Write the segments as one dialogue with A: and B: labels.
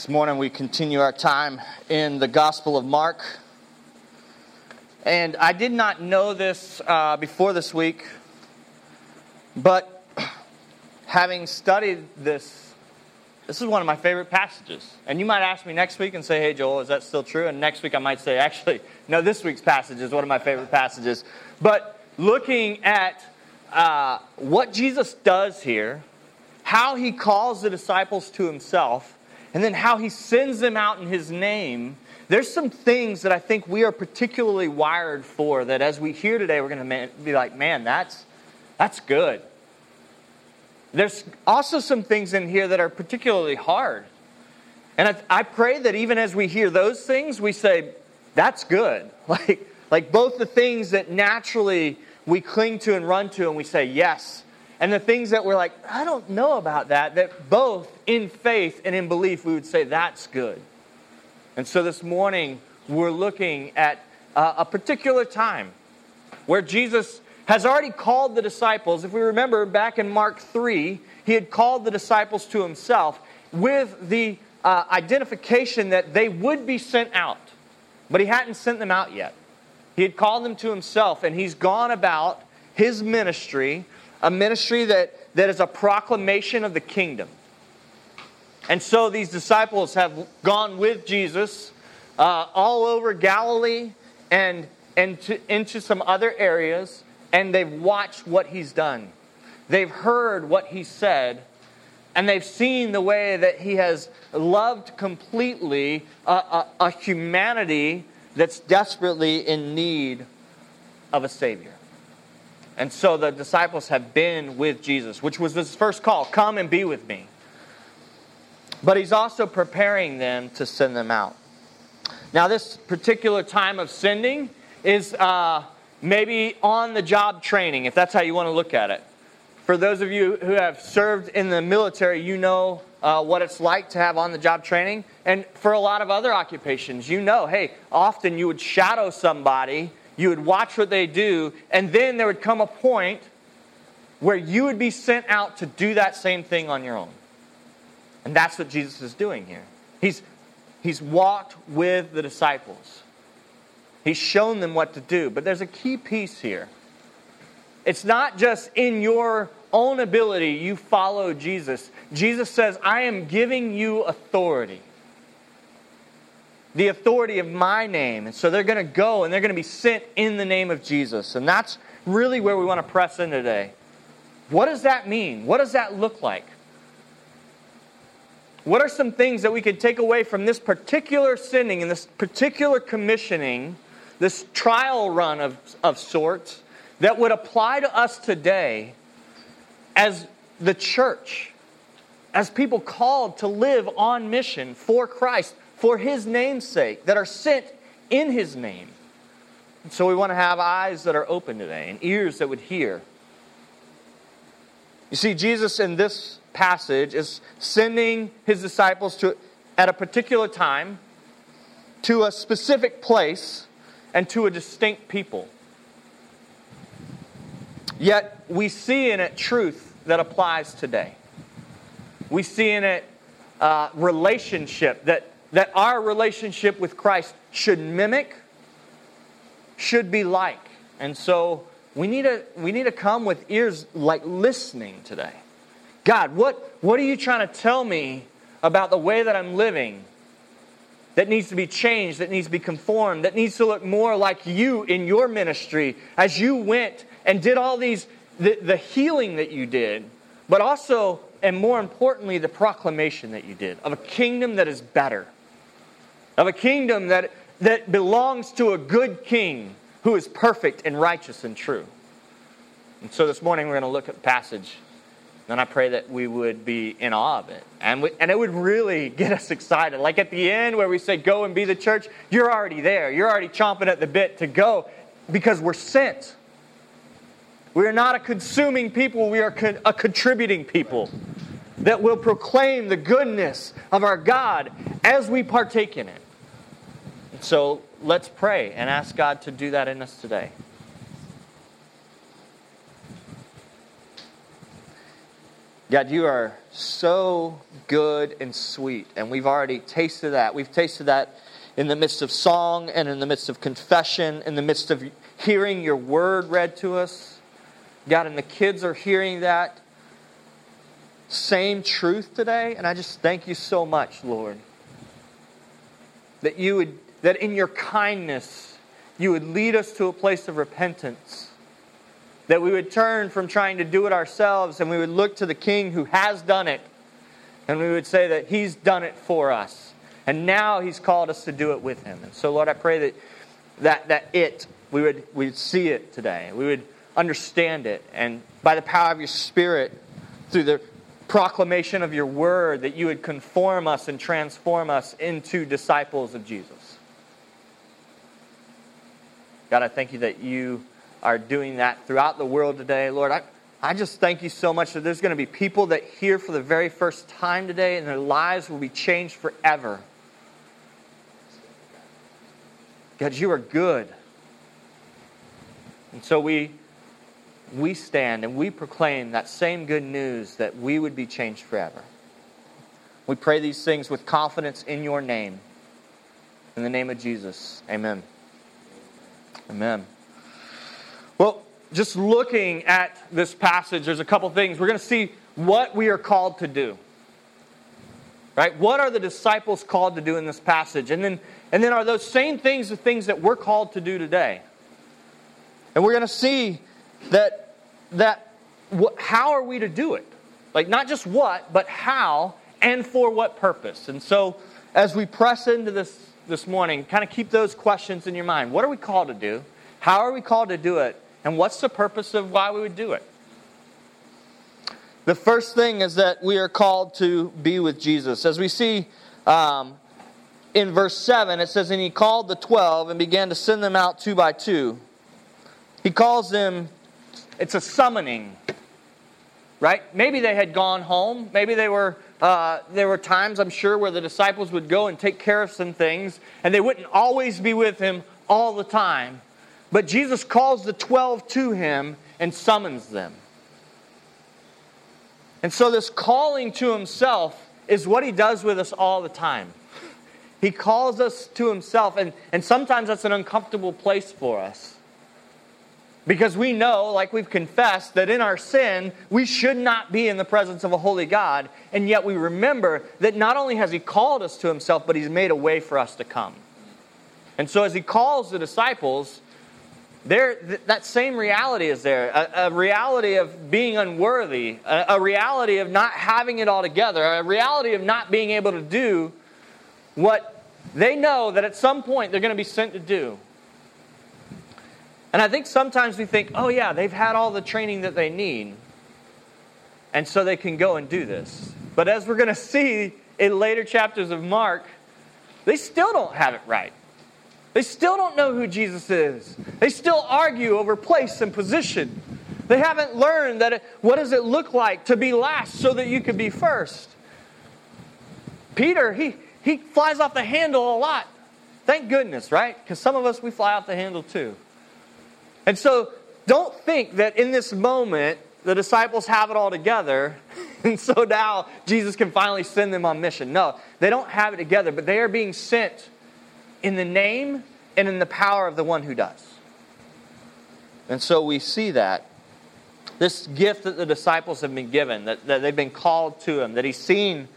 A: This morning we continue our time in the Gospel of Mark. And I did not know this uh, before this week, but having studied this, this is one of my favorite passages. And you might ask me next week and say, hey, Joel, is that still true? And next week I might say, actually, no, this week's passage is one of my favorite passages. But looking at uh, what Jesus does here, how he calls the disciples to himself, and then how he sends them out in his name, there's some things that I think we are particularly wired for that as we hear today, we're going to be like, man, that's, that's good. There's also some things in here that are particularly hard. And I, I pray that even as we hear those things, we say, that's good. Like, like both the things that naturally we cling to and run to, and we say, yes, and the things that we're like, I don't know about that, that both in faith and in belief we would say that's good. And so this morning we're looking at uh, a particular time where Jesus has already called the disciples. If we remember back in Mark 3, he had called the disciples to himself with the uh, identification that they would be sent out, but he hadn't sent them out yet. He had called them to himself, and he's gone about his ministry a ministry that, that is a proclamation of the kingdom. And so these disciples have gone with Jesus uh, all over Galilee and, and to, into some other areas, and they've watched what he's done. They've heard what he said, and they've seen the way that he has loved completely a, a, a humanity that's desperately in need of a Savior. And so the disciples have been with Jesus, which was his first call come and be with me. But he's also preparing them to send them out. Now, this particular time of sending is uh, maybe on the job training, if that's how you want to look at it. For those of you who have served in the military, you know uh, what it's like to have on the job training. And for a lot of other occupations, you know, hey, often you would shadow somebody you would watch what they do, and then there would come a point where you would be sent out to do that same thing on your own. And that's what Jesus is doing here. He's, he's walked with the disciples, he's shown them what to do. But there's a key piece here. It's not just in your own ability you follow Jesus. Jesus says, I am giving you authority the authority of my name. And so they're going to go and they're going to be sent in the name of Jesus. And that's really where we want to press in today. What does that mean? What does that look like? What are some things that we could take away from this particular sending and this particular commissioning, this trial run of, of sorts, that would apply to us today as the church, as people called to live on mission for Christ, for his name's sake, that are sent in his name. And so we want to have eyes that are open today and ears that would hear. You see, Jesus in this passage is sending his disciples to at a particular time to a specific place and to a distinct people. Yet we see in it truth that applies today. We see in it uh, relationship that that our relationship with Christ should mimic, should be like. And so we need to, we need to come with ears like listening today. God, what, what are you trying to tell me about the way that I'm living that needs to be changed, that needs to be conformed, that needs to look more like you in your ministry as you went and did all these, the, the healing that you did, but also, and more importantly, the proclamation that you did of a kingdom that is better of a kingdom that, that belongs to a good king who is perfect and righteous and true. And so this morning we're going to look at passage. And I pray that we would be in awe of it. And, we, and it would really get us excited. Like at the end where we say, go and be the church, you're already there. You're already chomping at the bit to go because we're sent. We are not a consuming people, we are a contributing people that will proclaim the goodness of our God as we partake in it. So let's pray and ask God to do that in us today. God, you are so good and sweet, and we've already tasted that. We've tasted that in the midst of song and in the midst of confession, in the midst of hearing your word read to us. God, and the kids are hearing that same truth today, and I just thank you so much, Lord, that you would, that in your kindness, you would lead us to a place of repentance that we would turn from trying to do it ourselves and we would look to the King who has done it. And we would say that He's done it for us. And now He's called us to do it with Him. And so, Lord, I pray that that, that it, we would, we would see it today. We would understand it. And by the power of your Spirit, through the proclamation of your word, that you would conform us and transform us into disciples of Jesus. God, I thank you that you are doing that throughout the world today. Lord, I, I just thank you so much that there's going to be people that hear for the very first time today and their lives will be changed forever. God, you are good. And so we, we stand and we proclaim that same good news that we would be changed forever. We pray these things with confidence in your name. In the name of Jesus, amen. Amen. Just looking at this passage, there's a couple things. We're going to see what we are called to do. Right? What are the disciples called to do in this passage? And then, and then are those same things the things that we're called to do today? And we're going to see that, that wh- how are we to do it? Like, not just what, but how and for what purpose. And so, as we press into this this morning, kind of keep those questions in your mind. What are we called to do? How are we called to do it? And what's the purpose of why we would do it? The first thing is that we are called to be with Jesus. As we see um, in verse 7, it says, And he called the twelve and began to send them out two by two. He calls them, it's a summoning, right? Maybe they had gone home. Maybe they were, uh, there were times, I'm sure, where the disciples would go and take care of some things, and they wouldn't always be with him all the time. But Jesus calls the 12 to him and summons them. And so, this calling to himself is what he does with us all the time. He calls us to himself, and, and sometimes that's an uncomfortable place for us. Because we know, like we've confessed, that in our sin, we should not be in the presence of a holy God, and yet we remember that not only has He called us to Himself, but He's made a way for us to come. And so, as He calls the disciples, there, th- that same reality is there a, a reality of being unworthy, a, a reality of not having it all together, a reality of not being able to do what they know that at some point they're going to be sent to do. And I think sometimes we think, oh, yeah, they've had all the training that they need, and so they can go and do this. But as we're going to see in later chapters of Mark, they still don't have it right. They still don't know who Jesus is. They still argue over place and position. They haven't learned that it, what does it look like to be last so that you could be first. Peter, he, he flies off the handle a lot. Thank goodness, right? Because some of us, we fly off the handle too. And so don't think that in this moment the disciples have it all together, and so now Jesus can finally send them on mission. No, they don't have it together, but they are being sent in the name and in the power of the one who does. And so we see that. This gift that the disciples have been given, that, that they've been called to him, that he's seen,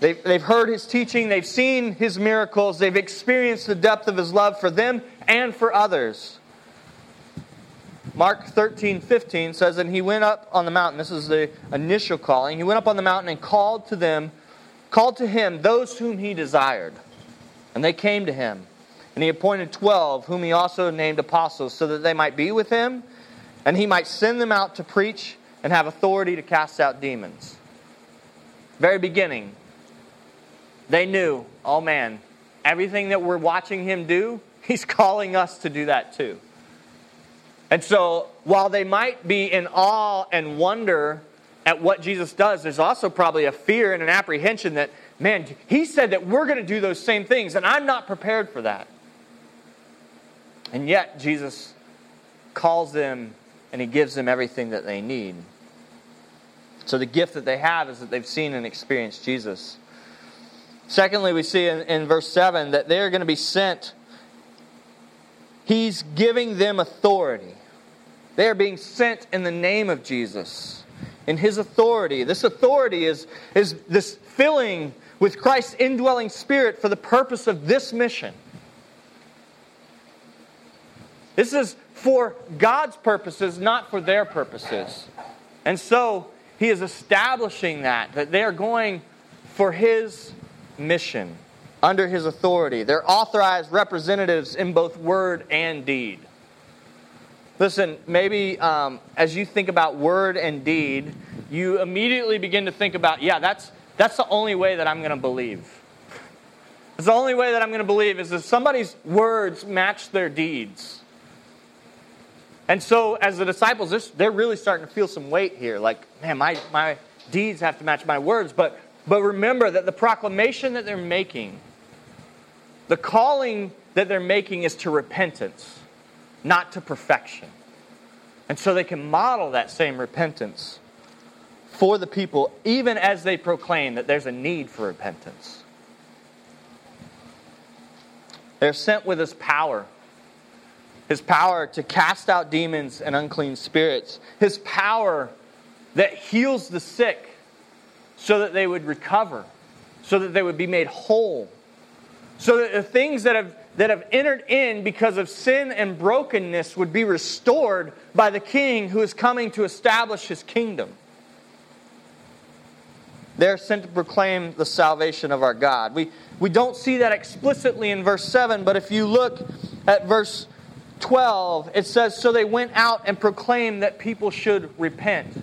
A: they've, they've heard his teaching, they've seen his miracles, they've experienced the depth of his love for them and for others. Mark 13, 15 says, And he went up on the mountain. This is the initial calling. He went up on the mountain and called to them, called to him those whom he desired. And they came to him. And he appointed twelve, whom he also named apostles, so that they might be with him, and he might send them out to preach and have authority to cast out demons. Very beginning, they knew, oh man, everything that we're watching him do, he's calling us to do that too. And so, while they might be in awe and wonder at what Jesus does, there's also probably a fear and an apprehension that man, he said that we're going to do those same things, and I'm not prepared for that. And yet, Jesus calls them and he gives them everything that they need. So the gift that they have is that they've seen and experienced Jesus. Secondly, we see in, in verse 7 that they're going to be sent. He's giving them authority. They are being sent in the name of Jesus, in his authority. This authority is, is this filling with Christ's indwelling spirit for the purpose of this mission. This is for God's purposes, not for their purposes. And so he is establishing that, that they are going for his mission under his authority. They're authorized representatives in both word and deed. Listen, maybe um, as you think about word and deed, you immediately begin to think about, yeah, that's, that's the only way that I'm going to believe. It's the only way that I'm going to believe is if somebody's words match their deeds. And so, as the disciples, they're really starting to feel some weight here. Like, man, my, my deeds have to match my words. But but remember that the proclamation that they're making, the calling that they're making is to repentance, not to perfection. And so they can model that same repentance for the people, even as they proclaim that there's a need for repentance. They're sent with his power. His power to cast out demons and unclean spirits. His power that heals the sick so that they would recover, so that they would be made whole, so that the things that have, that have entered in because of sin and brokenness would be restored by the king who is coming to establish his kingdom. They're sent to proclaim the salvation of our God. We, we don't see that explicitly in verse 7, but if you look at verse 12, it says, So they went out and proclaimed that people should repent.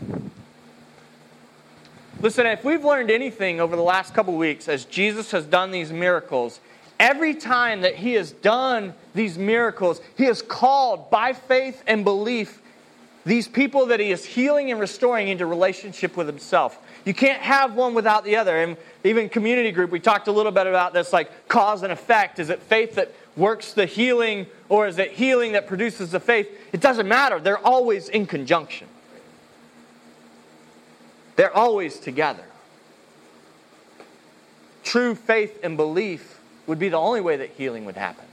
A: Listen, if we've learned anything over the last couple weeks as Jesus has done these miracles, every time that he has done these miracles, he has called by faith and belief these people that he is healing and restoring into relationship with himself. You can't have one without the other. And even community group, we talked a little bit about this like cause and effect. Is it faith that works the healing, or is it healing that produces the faith? It doesn't matter. They're always in conjunction. They're always together. True faith and belief would be the only way that healing would happen.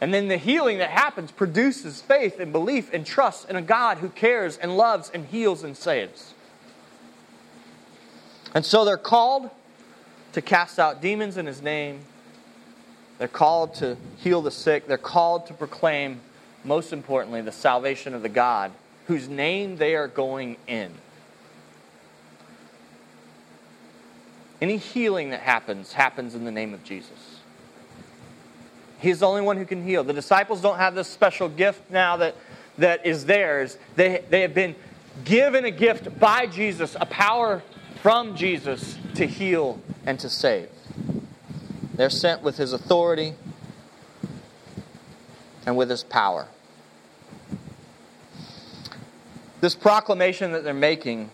A: And then the healing that happens produces faith and belief and trust in a God who cares and loves and heals and saves. And so they're called to cast out demons in his name. They're called to heal the sick. They're called to proclaim, most importantly, the salvation of the God whose name they are going in. Any healing that happens, happens in the name of Jesus. He's the only one who can heal. The disciples don't have this special gift now that, that is theirs. They, they have been given a gift by Jesus, a power from Jesus to heal and to save. They're sent with his authority and with his power. This proclamation that they're making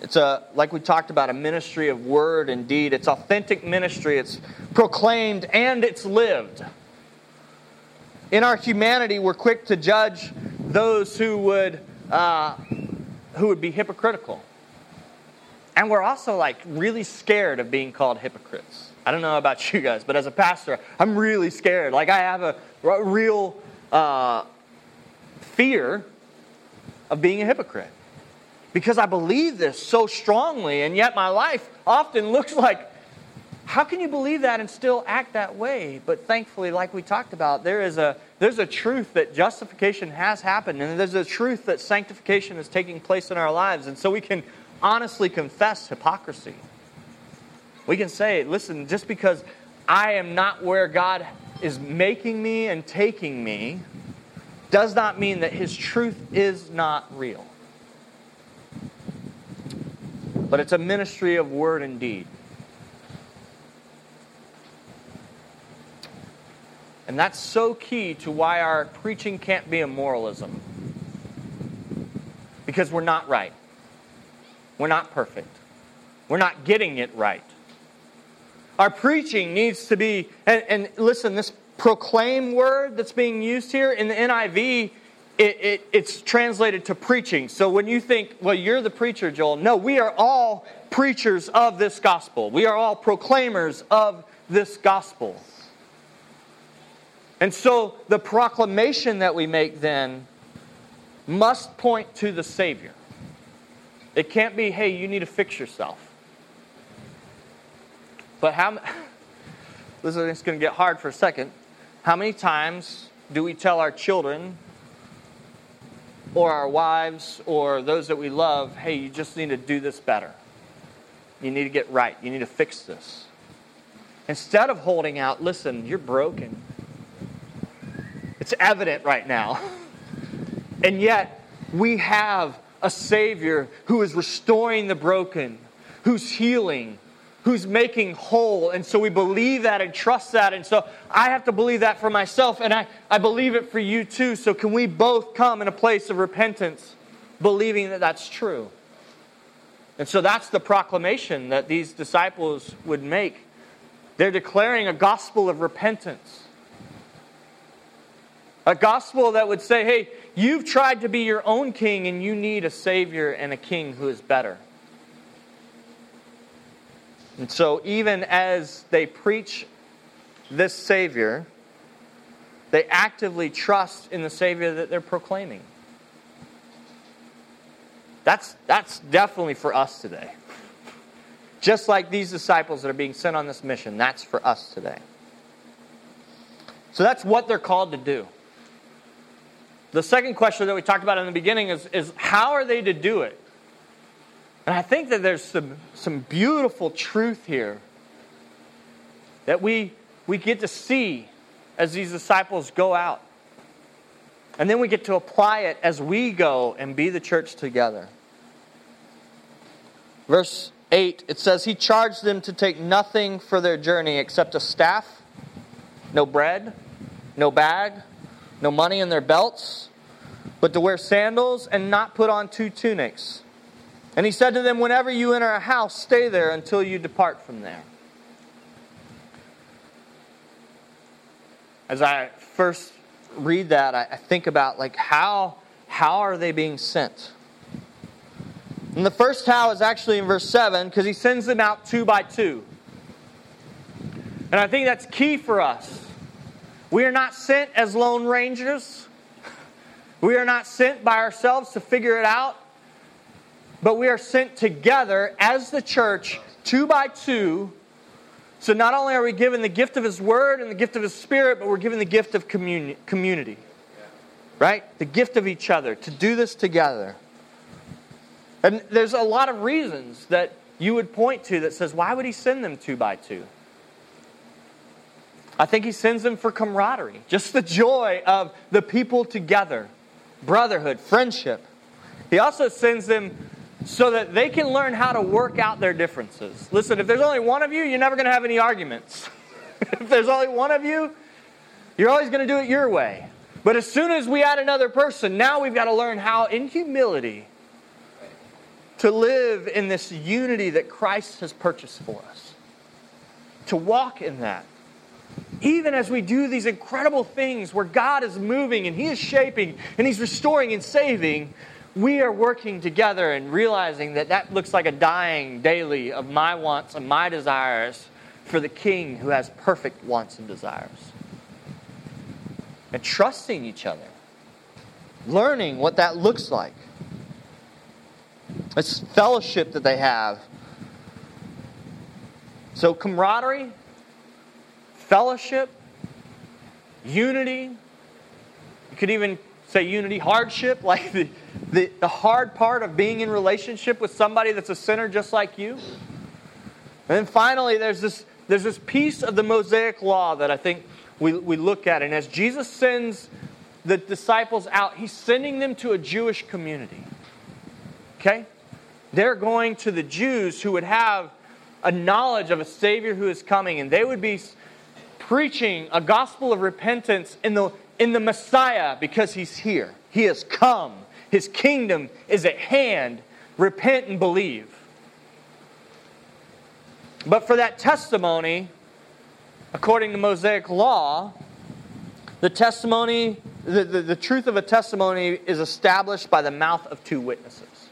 A: it's a, like we talked about, a ministry of word and deed. It's authentic ministry. It's proclaimed and it's lived. In our humanity, we're quick to judge those who would, uh, who would be hypocritical. And we're also like really scared of being called hypocrites. I don't know about you guys, but as a pastor, I'm really scared. Like I have a real uh, fear of being a hypocrite because I believe this so strongly, and yet my life often looks like how can you believe that and still act that way? But thankfully, like we talked about, there is a there's a truth that justification has happened, and there's a truth that sanctification is taking place in our lives, and so we can honestly confess hypocrisy. We can say, listen, just because I am not where God is making me and taking me, does not mean that His truth is not real but it's a ministry of word and deed. And that's so key to why our preaching can't be a moralism. Because we're not right. We're not perfect. We're not getting it right. Our preaching needs to be, and, and listen, this proclaim word that's being used here in the NIV it, it, it's translated to preaching. So when you think, well, you're the preacher, Joel, no, we are all preachers of this gospel. We are all proclaimers of this gospel. And so the proclamation that we make then must point to the Savior. It can't be, hey, you need to fix yourself. But how, this is going to get hard for a second. How many times do we tell our children or our wives or those that we love, hey, you just need to do this better? You need to get right. You need to fix this. Instead of holding out, listen, you're broken. It's evident right now. And yet, we have a Savior who is restoring the broken, who's healing, who's making whole. And so we believe that and trust that. And so I have to believe that for myself, and I, I believe it for you too. So can we both come in a place of repentance, believing that that's true? And so that's the proclamation that these disciples would make. They're declaring a gospel of repentance. A gospel that would say, hey, you've tried to be your own king and you need a savior and a king who is better. And so, even as they preach this Savior, they actively trust in the Savior that they're proclaiming. That's, that's definitely for us today. Just like these disciples that are being sent on this mission, that's for us today. So that's what they're called to do. The second question that we talked about in the beginning is, is how are they to do it? And I think that there's some, some beautiful truth here that we, we get to see as these disciples go out. And then we get to apply it as we go and be the church together. Verse 8, it says, He charged them to take nothing for their journey except a staff, no bread, no bag, no money in their belts, but to wear sandals and not put on two tunics. And he said to them, Whenever you enter a house, stay there until you depart from there. As I first read that, I think about like how how are they being sent? And the first how is actually in verse 7 because he sends them out two by two. And I think that's key for us. We are not sent as lone rangers. We are not sent by ourselves to figure it out. But we are sent together as the church, two by two. So not only are we given the gift of His Word and the gift of His Spirit, but we're given the gift of communi- community. Right? The gift of each other, to do this together. And there's a lot of reasons that you would point to that says, why would He send them two by two? I think He sends them for camaraderie, just the joy of the people together, brotherhood, friendship. He also sends them so that they can learn how to work out their differences. Listen, if there's only one of you, you're never going to have any arguments. if there's only one of you, you're always going to do it your way. But as soon as we add another person, now we've got to learn how, in humility, to live in this unity that Christ has purchased for us. To walk in that. Even as we do these incredible things where God is moving and He is shaping and He's restoring and saving, we are working together and realizing that that looks like a dying daily of my wants and my desires for the King who has perfect wants and desires. And trusting each other, learning what that looks like. It's fellowship that they have. So, camaraderie, fellowship, unity. You could even say unity, hardship, like the, the, the hard part of being in relationship with somebody that's a sinner just like you. And then finally, there's this, there's this piece of the Mosaic law that I think we, we look at. And as Jesus sends the disciples out, he's sending them to a Jewish community. Okay? They're going to the Jews who would have a knowledge of a Savior who is coming, and they would be preaching a gospel of repentance in the, in the Messiah because he's here. He has come. His kingdom is at hand. Repent and believe. But for that testimony, according to Mosaic law, the testimony the, the, the truth of a testimony is established by the mouth of two witnesses.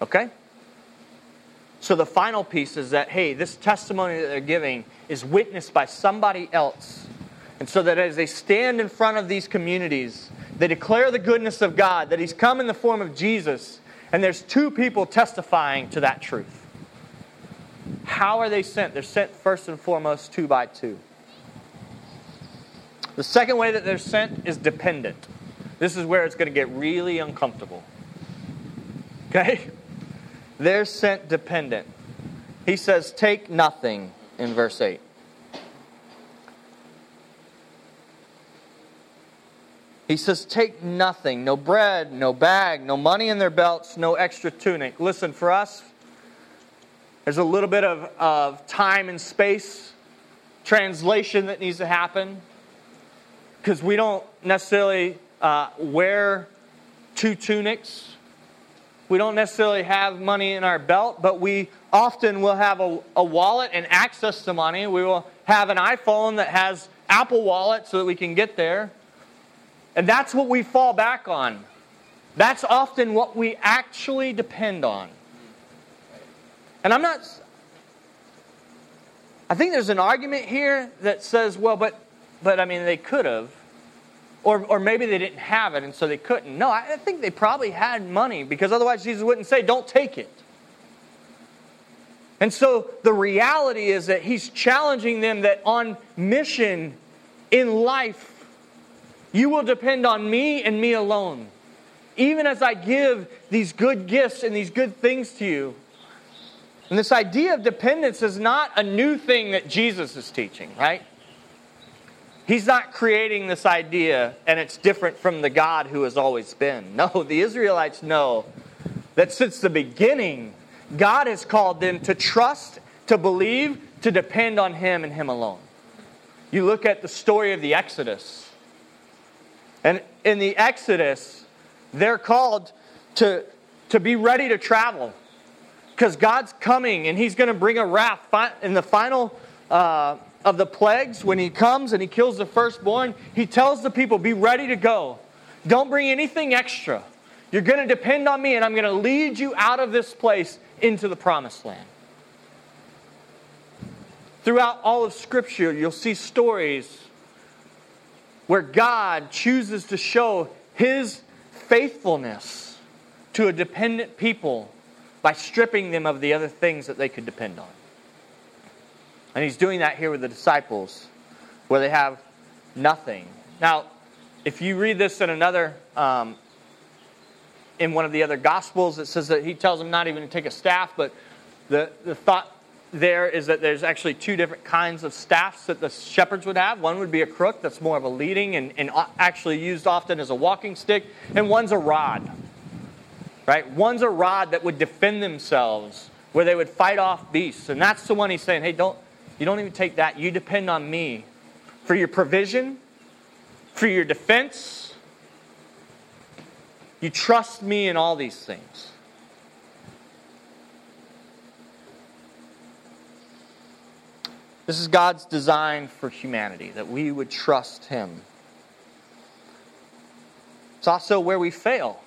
A: Okay? So the final piece is that, hey, this testimony that they're giving is witnessed by somebody else. And so that as they stand in front of these communities, they declare the goodness of God, that He's come in the form of Jesus, and there's two people testifying to that truth. How are they sent? They're sent first and foremost two by two. The second way that they're sent is dependent. This is where it's going to get really uncomfortable. Okay? They're sent dependent. He says, Take nothing in verse 8. He says, Take nothing no bread, no bag, no money in their belts, no extra tunic. Listen, for us, there's a little bit of, of time and space translation that needs to happen because we don't necessarily uh, wear two tunics. We don't necessarily have money in our belt, but we often will have a, a wallet and access to money. We will have an iPhone that has Apple Wallet so that we can get there. And that's what we fall back on. That's often what we actually depend on. And I'm not. I think there's an argument here that says, well, but but I mean, they could have. Or, or maybe they didn't have it and so they couldn't. No, I think they probably had money because otherwise Jesus wouldn't say, don't take it. And so the reality is that he's challenging them that on mission in life, you will depend on me and me alone. Even as I give these good gifts and these good things to you. And this idea of dependence is not a new thing that Jesus is teaching, right? He's not creating this idea and it's different from the God who has always been. No, the Israelites know that since the beginning, God has called them to trust, to believe, to depend on Him and Him alone. You look at the story of the Exodus. And in the Exodus, they're called to, to be ready to travel because God's coming and He's going to bring a wrath. In the final uh, of the plagues, when he comes and he kills the firstborn, he tells the people, Be ready to go. Don't bring anything extra. You're going to depend on me, and I'm going to lead you out of this place into the promised land. Throughout all of Scripture, you'll see stories where God chooses to show his faithfulness to a dependent people by stripping them of the other things that they could depend on. And he's doing that here with the disciples, where they have nothing. Now, if you read this in another, um, in one of the other gospels, it says that he tells them not even to take a staff, but the, the thought there is that there's actually two different kinds of staffs that the shepherds would have. One would be a crook, that's more of a leading and, and actually used often as a walking stick, and one's a rod. Right? One's a rod that would defend themselves, where they would fight off beasts. And that's the one he's saying, hey, don't, you don't even take that. You depend on me for your provision, for your defense. You trust me in all these things. This is God's design for humanity, that we would trust Him. It's also where we fail.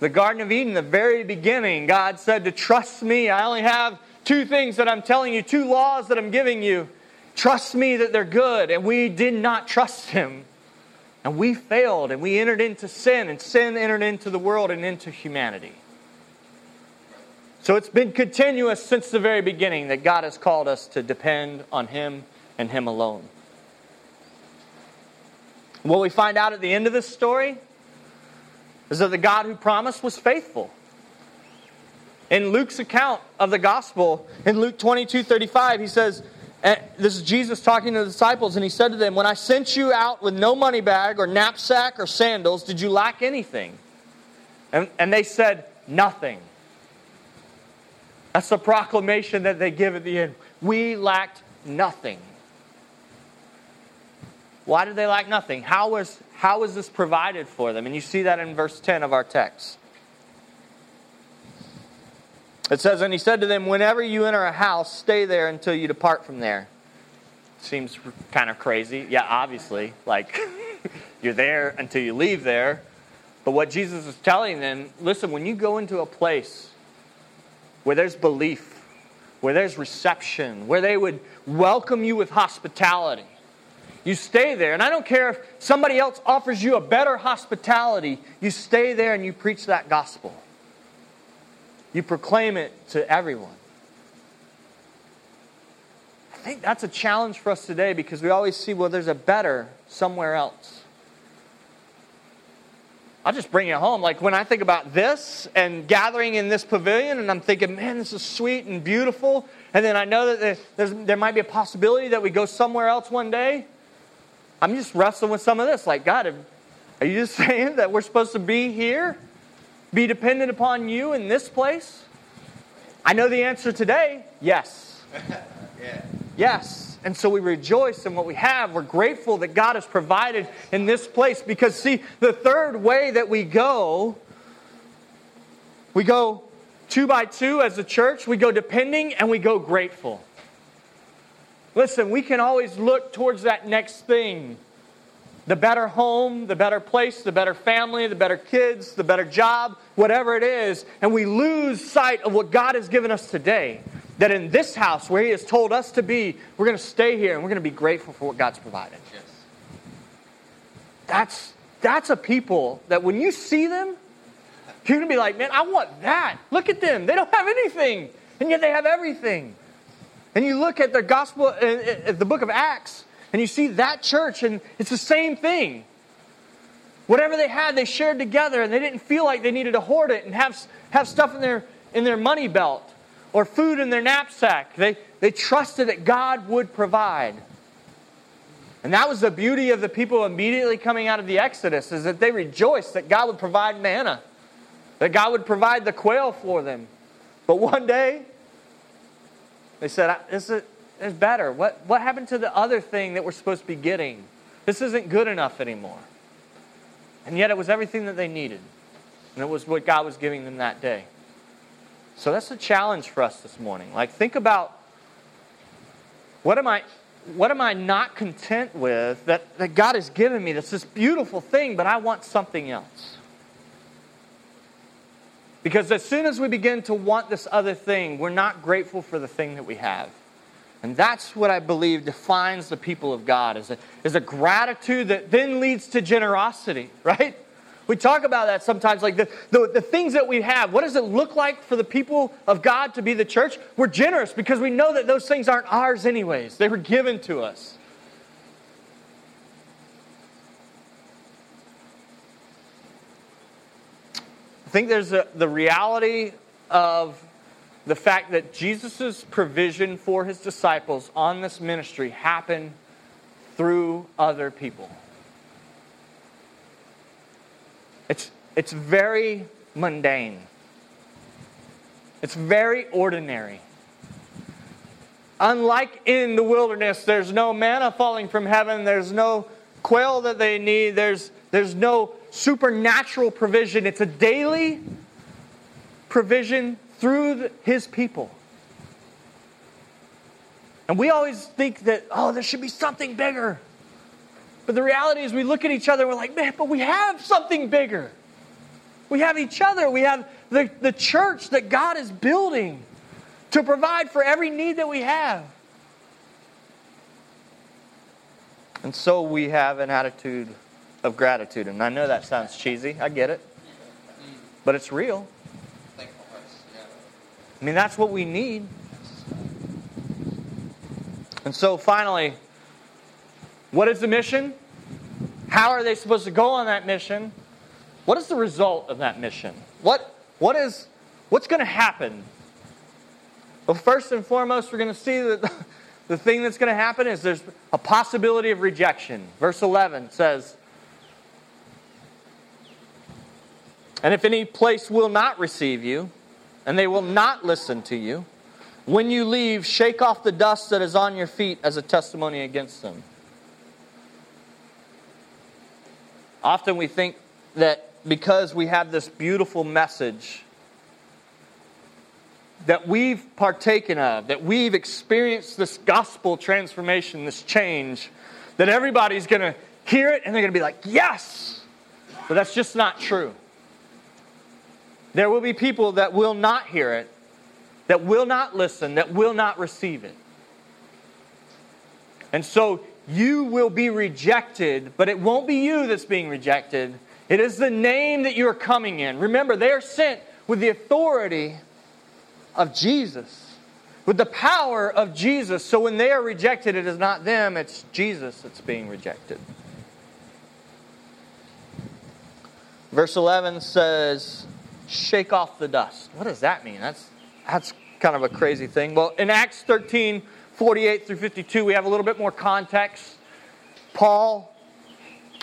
A: The Garden of Eden, the very beginning, God said to trust me. I only have two things that I'm telling you, two laws that I'm giving you. Trust me that they're good. And we did not trust him. And we failed and we entered into sin, and sin entered into the world and into humanity. So it's been continuous since the very beginning that God has called us to depend on Him and Him alone. What we find out at the end of this story is that the God who promised was faithful. In Luke's account of the gospel, in Luke 22 35, he says, eh, this is Jesus talking to the disciples, and he said to them, When I sent you out with no money bag or knapsack or sandals, did you lack anything? And, and they said, Nothing. That's the proclamation that they give at the end. We lacked nothing. Why did they lack nothing? How was, how was this provided for them? And you see that in verse 10 of our text. It says, And he said to them, Whenever you enter a house, stay there until you depart from there. Seems kind of crazy. Yeah, obviously. Like, you're there until you leave there. But what Jesus is telling them listen, when you go into a place where there's belief, where there's reception, where they would welcome you with hospitality, you stay there. And I don't care if somebody else offers you a better hospitality, you stay there and you preach that gospel. You proclaim it to everyone. I think that's a challenge for us today because we always see, well, there's a better somewhere else. I'll just bring it home. Like when I think about this and gathering in this pavilion, and I'm thinking, man, this is sweet and beautiful. And then I know that there might be a possibility that we go somewhere else one day. I'm just wrestling with some of this. Like, God, are you just saying that we're supposed to be here? Be dependent upon you in this place? I know the answer today yes. yeah. Yes. And so we rejoice in what we have. We're grateful that God has provided in this place because, see, the third way that we go, we go two by two as a church, we go depending and we go grateful. Listen, we can always look towards that next thing the better home, the better place, the better family, the better kids, the better job, whatever it is, and we lose sight of what God has given us today that in this house where He has told us to be, we're going to stay here and we're going to be grateful for what God's provided. Yes. That's, that's a people that when you see them, you're going to be like, man, I want that. Look at them. They don't have anything, and yet they have everything. And you look at the gospel, uh, uh, the book of Acts, and you see that church, and it's the same thing. Whatever they had, they shared together, and they didn't feel like they needed to hoard it and have, have stuff in their, in their money belt or food in their knapsack. They, they trusted that God would provide. And that was the beauty of the people immediately coming out of the Exodus, is that they rejoiced that God would provide manna, that God would provide the quail for them. But one day, they said, this is, it's better. What, what happened to the other thing that we're supposed to be getting? This isn't good enough anymore. And yet it was everything that they needed. And it was what God was giving them that day. So that's a challenge for us this morning. Like, think about what am I. What am I not content with that, that God has given me? That's this beautiful thing, but I want something else. Because as soon as we begin to want this other thing, we're not grateful for the thing that we have. And that's what I believe defines the people of God is a, is a gratitude that then leads to generosity, right? We talk about that sometimes, like the, the, the, things that we have. What does it look like for the people of God to be the church? We're generous because we know that those things aren't ours, anyways. They were given to us. I think there's a, the reality of the fact that Jesus' provision for his disciples on this ministry happened through other people. It's, it's very mundane. It's very ordinary. Unlike in the wilderness, there's no manna falling from heaven, there's no quail that they need, there's, there's no supernatural provision. It's a daily provision through his people. And we always think that, oh, there should be something bigger. But the reality is, we look at each other and we're like, man, but we have something bigger. We have each other. We have the, the church that God is building to provide for every need that we have. And so we have an attitude of gratitude. And I know that sounds cheesy. I get it. But it's real. I mean, that's what we need. And so finally, what is the mission? How are they supposed to go on that mission? What is the result of that mission? What, what is, what's going to happen? Well, first and foremost, we're going to see that the thing that's going to happen is there's a possibility of rejection. Verse 11 says, And if any place will not receive you, and they will not listen to you, when you leave, shake off the dust that is on your feet as a testimony against them. Often we think that because we have this beautiful message that we've partaken of, that we've experienced this gospel transformation, this change, that everybody's going to hear it and they're going to be like, yes. But that's just not true. There will be people that will not hear it, that will not listen, that will not receive it. And so you will be rejected, but it won't be you that's being rejected. It is the name that you are coming in. Remember, they are sent with the authority of Jesus, with the power of Jesus. So when they are rejected, it is not them, it's Jesus that's being rejected. Verse 11 says, Shake off the dust. What does that mean? That's, that's kind of a crazy thing. Well, in Acts 13, 48 through 52, we have a little bit more context. Paul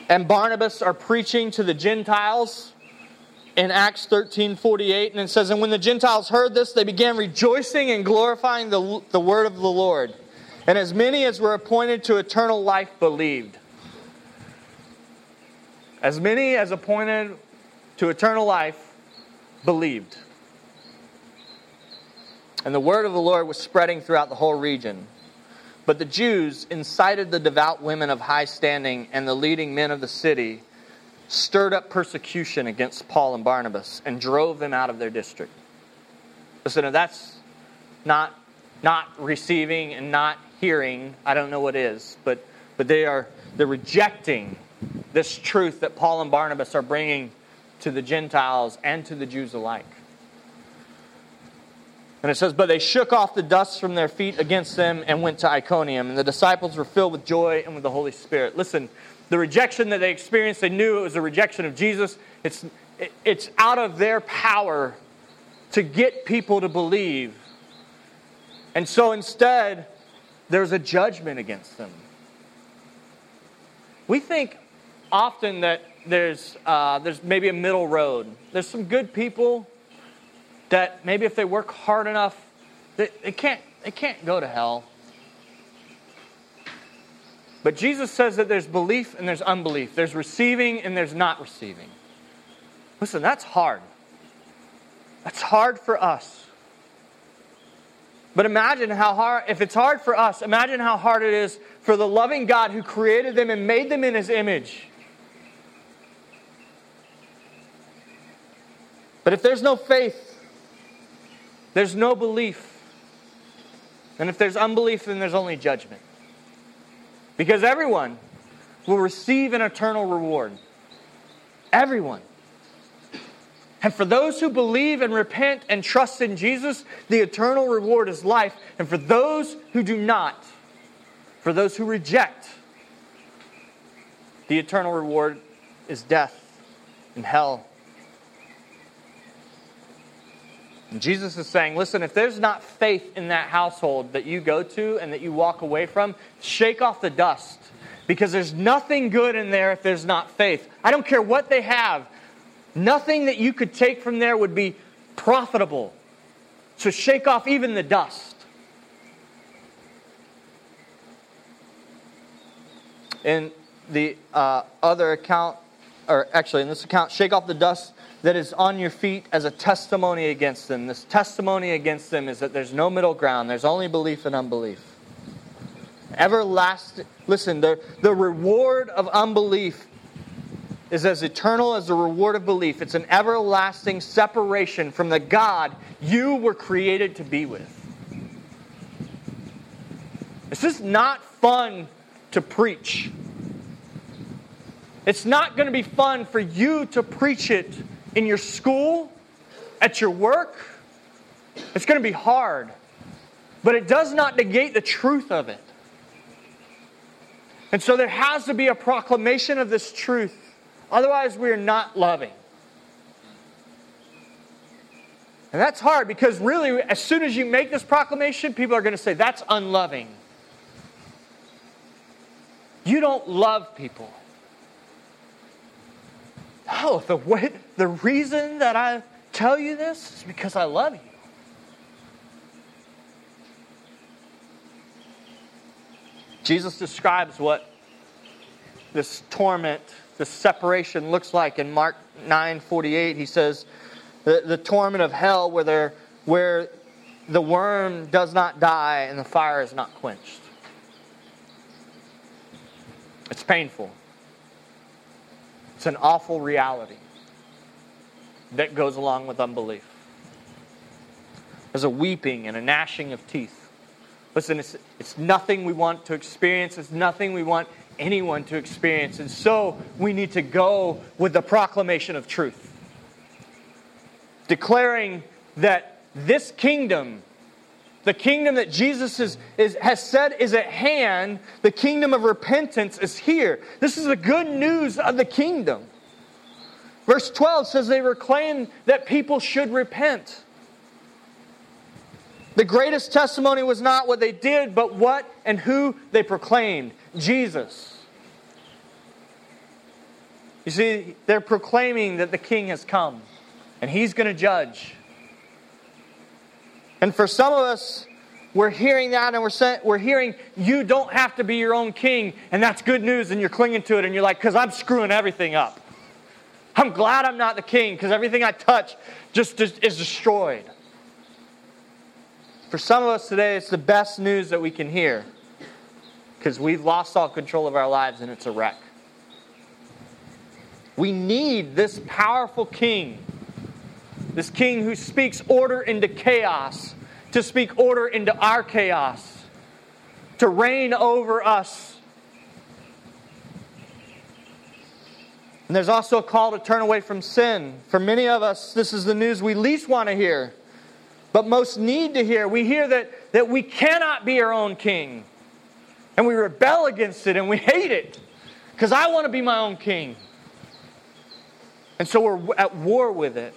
A: and Barnabas are preaching to the Gentiles in Acts 13 48, and it says, And when the Gentiles heard this, they began rejoicing and glorifying the, the word of the Lord. And as many as were appointed to eternal life believed. As many as appointed to eternal life believed. And the word of the Lord was spreading throughout the whole region. But the Jews incited the devout women of high standing and the leading men of the city, stirred up persecution against Paul and Barnabas, and drove them out of their district. Listen, that's not, not receiving and not hearing, I don't know what is, but, but they are they're rejecting this truth that Paul and Barnabas are bringing to the Gentiles and to the Jews alike. And it says, But they shook off the dust from their feet against them and went to Iconium. And the disciples were filled with joy and with the Holy Spirit. Listen, the rejection that they experienced, they knew it was a rejection of Jesus. It's, it's out of their power to get people to believe. And so instead, there's a judgment against them. We think often that there's, uh, there's maybe a middle road. There's some good people that maybe if they work hard enough, they, they, can't, they can't go to hell. But Jesus says that there's belief and there's unbelief. There's receiving and there's not receiving. Listen, that's hard. That's hard for us. But imagine how hard, if it's hard for us, imagine how hard it is for the loving God who created them and made them in his image. But if there's no faith, there's no belief. And if there's unbelief, then there's only judgment. Because everyone will receive an eternal reward. Everyone. And for those who believe and repent and trust in Jesus, the eternal reward is life. And for those who do not, for those who reject, the eternal reward is death and hell Jesus is saying, listen, if there's not faith in that household that you go to and that you walk away from, shake off the dust. Because there's nothing good in there if there's not faith. I don't care what they have, nothing that you could take from there would be profitable. So shake off even the dust. In the uh, other account, or actually in this account, shake off the dust that is on your feet as a testimony against them. This testimony against them is that there's no middle ground, there's only belief and unbelief. Everlasting, listen, the, the reward of unbelief is as eternal as the reward of belief. It's an everlasting separation from the God you were created to be with. This is not fun to preach. It's not going to be fun for you to preach it in your school, at your work. It's going to be hard, but it does not negate the truth of it. And so there has to be a proclamation of this truth. Otherwise, we are not loving. And that's hard because really, as soon as you make this proclamation, people are going to say, that's unloving. You don't love people. No, the way, the reason that I tell you this is because I love you. Jesus describes what this torment, this separation looks like in Mark 9:48. He says, the, the torment of hell where, there, where the worm does not die and the fire is not quenched. It's painful. It's an awful reality that goes along with unbelief. There's a weeping and a gnashing of teeth. Listen, it's, it's nothing we want to experience. It's nothing we want anyone to experience. And so we need to go with the proclamation of truth, declaring that this kingdom, the kingdom that Jesus is, is, has said is at hand, the kingdom of repentance is here. This is the good news of the kingdom. Verse 12 says they proclaim that people should repent. The greatest testimony was not what they did, but what and who they proclaimed Jesus. You see, they're proclaiming that the king has come and he's going to judge. And for some of us, we're hearing that and we're, saying, we're hearing you don't have to be your own king, and that's good news, and you're clinging to it, and you're like, because I'm screwing everything up. I'm glad I'm not the king because everything I touch just is destroyed. For some of us today, it's the best news that we can hear because we've lost all control of our lives and it's a wreck. We need this powerful king, this king who speaks order into chaos, to speak order into our chaos, to reign over us And there's also a call to turn away from sin. For many of us, this is the news we least want to hear, but most need to hear. We hear that, that we cannot be our own king, and we rebel against it and we hate it because I want to be my own king. And so we're at war with it.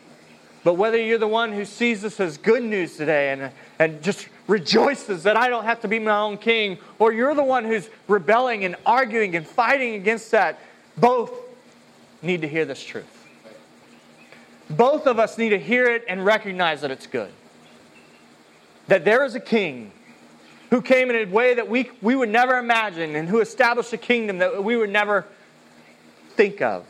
A: But whether you're the one who sees this as good news today and, and just rejoices that I don't have to be my own king, or you're the one who's rebelling and arguing and fighting against that, both need to hear this truth. Both of us need to hear it and recognize that it's good. That there is a king who came in a way that we, we would never imagine and who established a kingdom that we would never think of.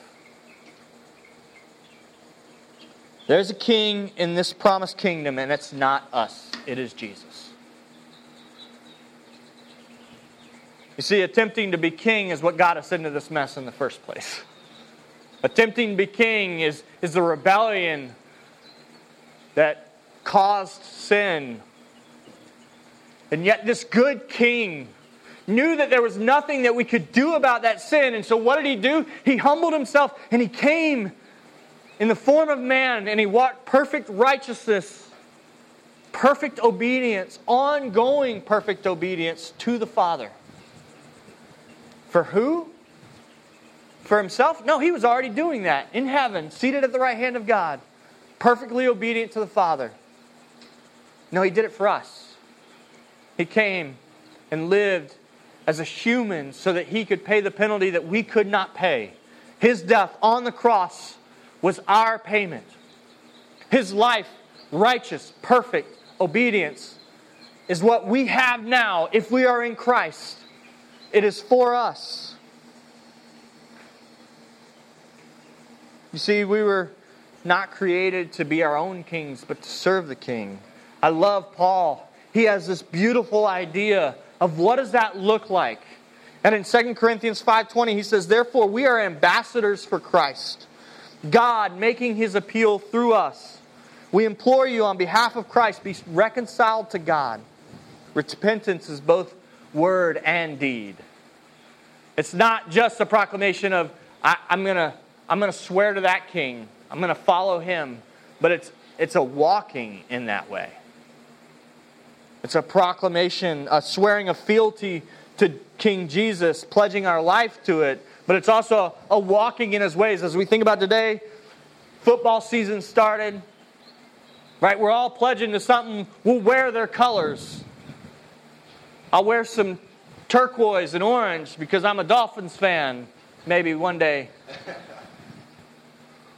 A: There's a king in this promised kingdom, and it's not us, it is Jesus. You see, attempting to be king is what got us into this mess in the first place. Attempting to be king is, is the rebellion that caused sin. And yet, this good king knew that there was nothing that we could do about that sin. And so, what did he do? He humbled himself and he came in the form of man and he walked perfect righteousness, perfect obedience, ongoing perfect obedience to the Father. For who? for himself? No, he was already doing that in heaven, seated at the right hand of God, perfectly obedient to the Father. No, he did it for us. He came and lived as a human so that he could pay the penalty that we could not pay. His death on the cross was our payment. His life, righteous, perfect obedience, is what we have now if we are in Christ. It is for us. You see, we were not created to be our own kings, but to serve the king. I love Paul. He has this beautiful idea of what does that look like? And in 2 Corinthians 5:20 he says, "Therefore we are ambassadors for Christ, God making his appeal through us. We implore you on behalf of Christ be reconciled to God." Repentance is both word and deed. It's not just a proclamation of I, am going to I'm going to swear to that king. I'm going to follow him. But it's, it's a walking in that way. It's a proclamation, a swearing of fealty to King Jesus, pledging our life to it. But it's also a walking in his ways. As we think about today, football season started. Right? We're all pledging to something. We'll wear their colors. I'll wear some turquoise and orange because I'm a Dolphins fan. Maybe one day.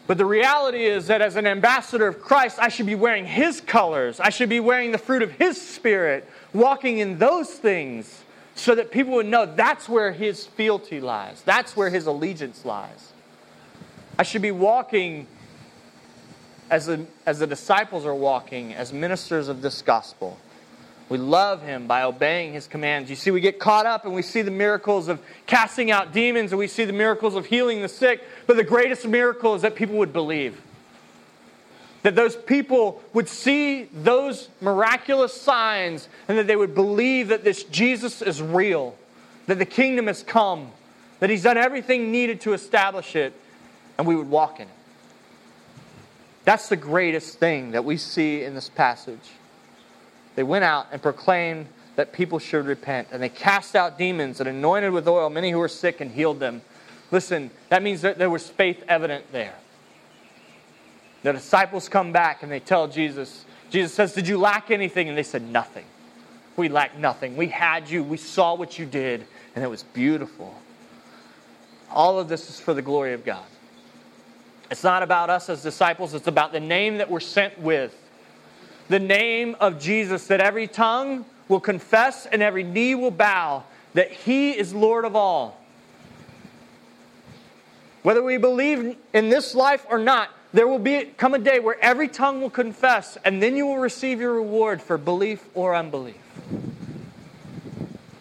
A: But the reality is that as an ambassador of Christ, I should be wearing His colors. I should be wearing the fruit of His Spirit, walking in those things so that people would know that's where His fealty lies, that's where His allegiance lies. I should be walking as the, as the disciples are walking, as ministers of this gospel, We love him by obeying his commands. You see, we get caught up and we see the miracles of casting out demons and we see the miracles of healing the sick. But the greatest miracle is that people would believe. That those people would see those miraculous signs and that they would believe that this Jesus is real, that the kingdom has come, that he's done everything needed to establish it, and we would walk in it. That's the greatest thing that we see in this passage. They went out and proclaimed that people should repent, and they cast out demons and anointed with oil many who were sick and healed them. Listen, that means that there was faith evident there. The disciples come back and they tell Jesus, Jesus says, Did you lack anything? And they said, Nothing. We lacked nothing. We had you. We saw what you did, and it was beautiful. All of this is for the glory of God. It's not about us as disciples, it's about the name that we're sent with. The name of Jesus, that every tongue will confess and every knee will bow that He is Lord of all. Whether we believe in this life or not, there will be come a day where every tongue will confess, and then you will receive your reward for belief or unbelief.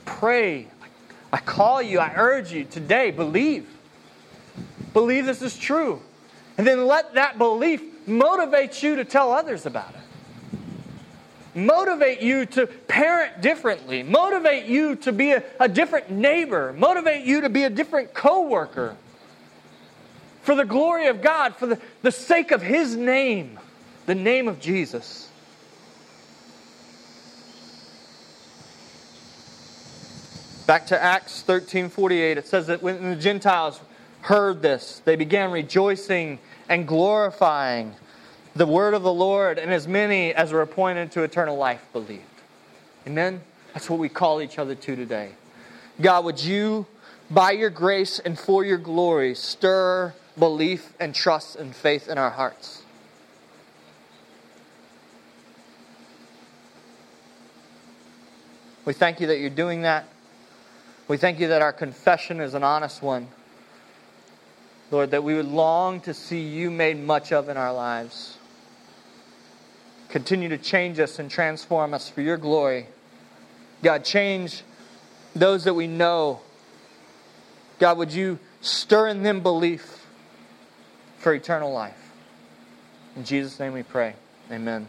A: Pray. I call you, I urge you today, believe. Believe this is true. And then let that belief motivate you to tell others about it. Motivate you to parent differently. Motivate you to be a, a different neighbor. Motivate you to be a different coworker. For the glory of God, for the, the sake of His name, the name of Jesus. Back to Acts 13:48, it says that when the Gentiles heard this, they began rejoicing and glorifying the word of the Lord, and as many as were appointed to eternal life believed. Amen? That's what we call each other to today. God, would you, by your grace and for your glory, stir belief and trust and faith in our hearts? We thank you that you're doing that. We thank you that our confession is an honest one. Lord, that we would long to see you made much of in our lives. Continue to change us and transform us for your glory. God, change those that we know. God, would you stir in them belief for eternal life? In Jesus' name we pray. Amen.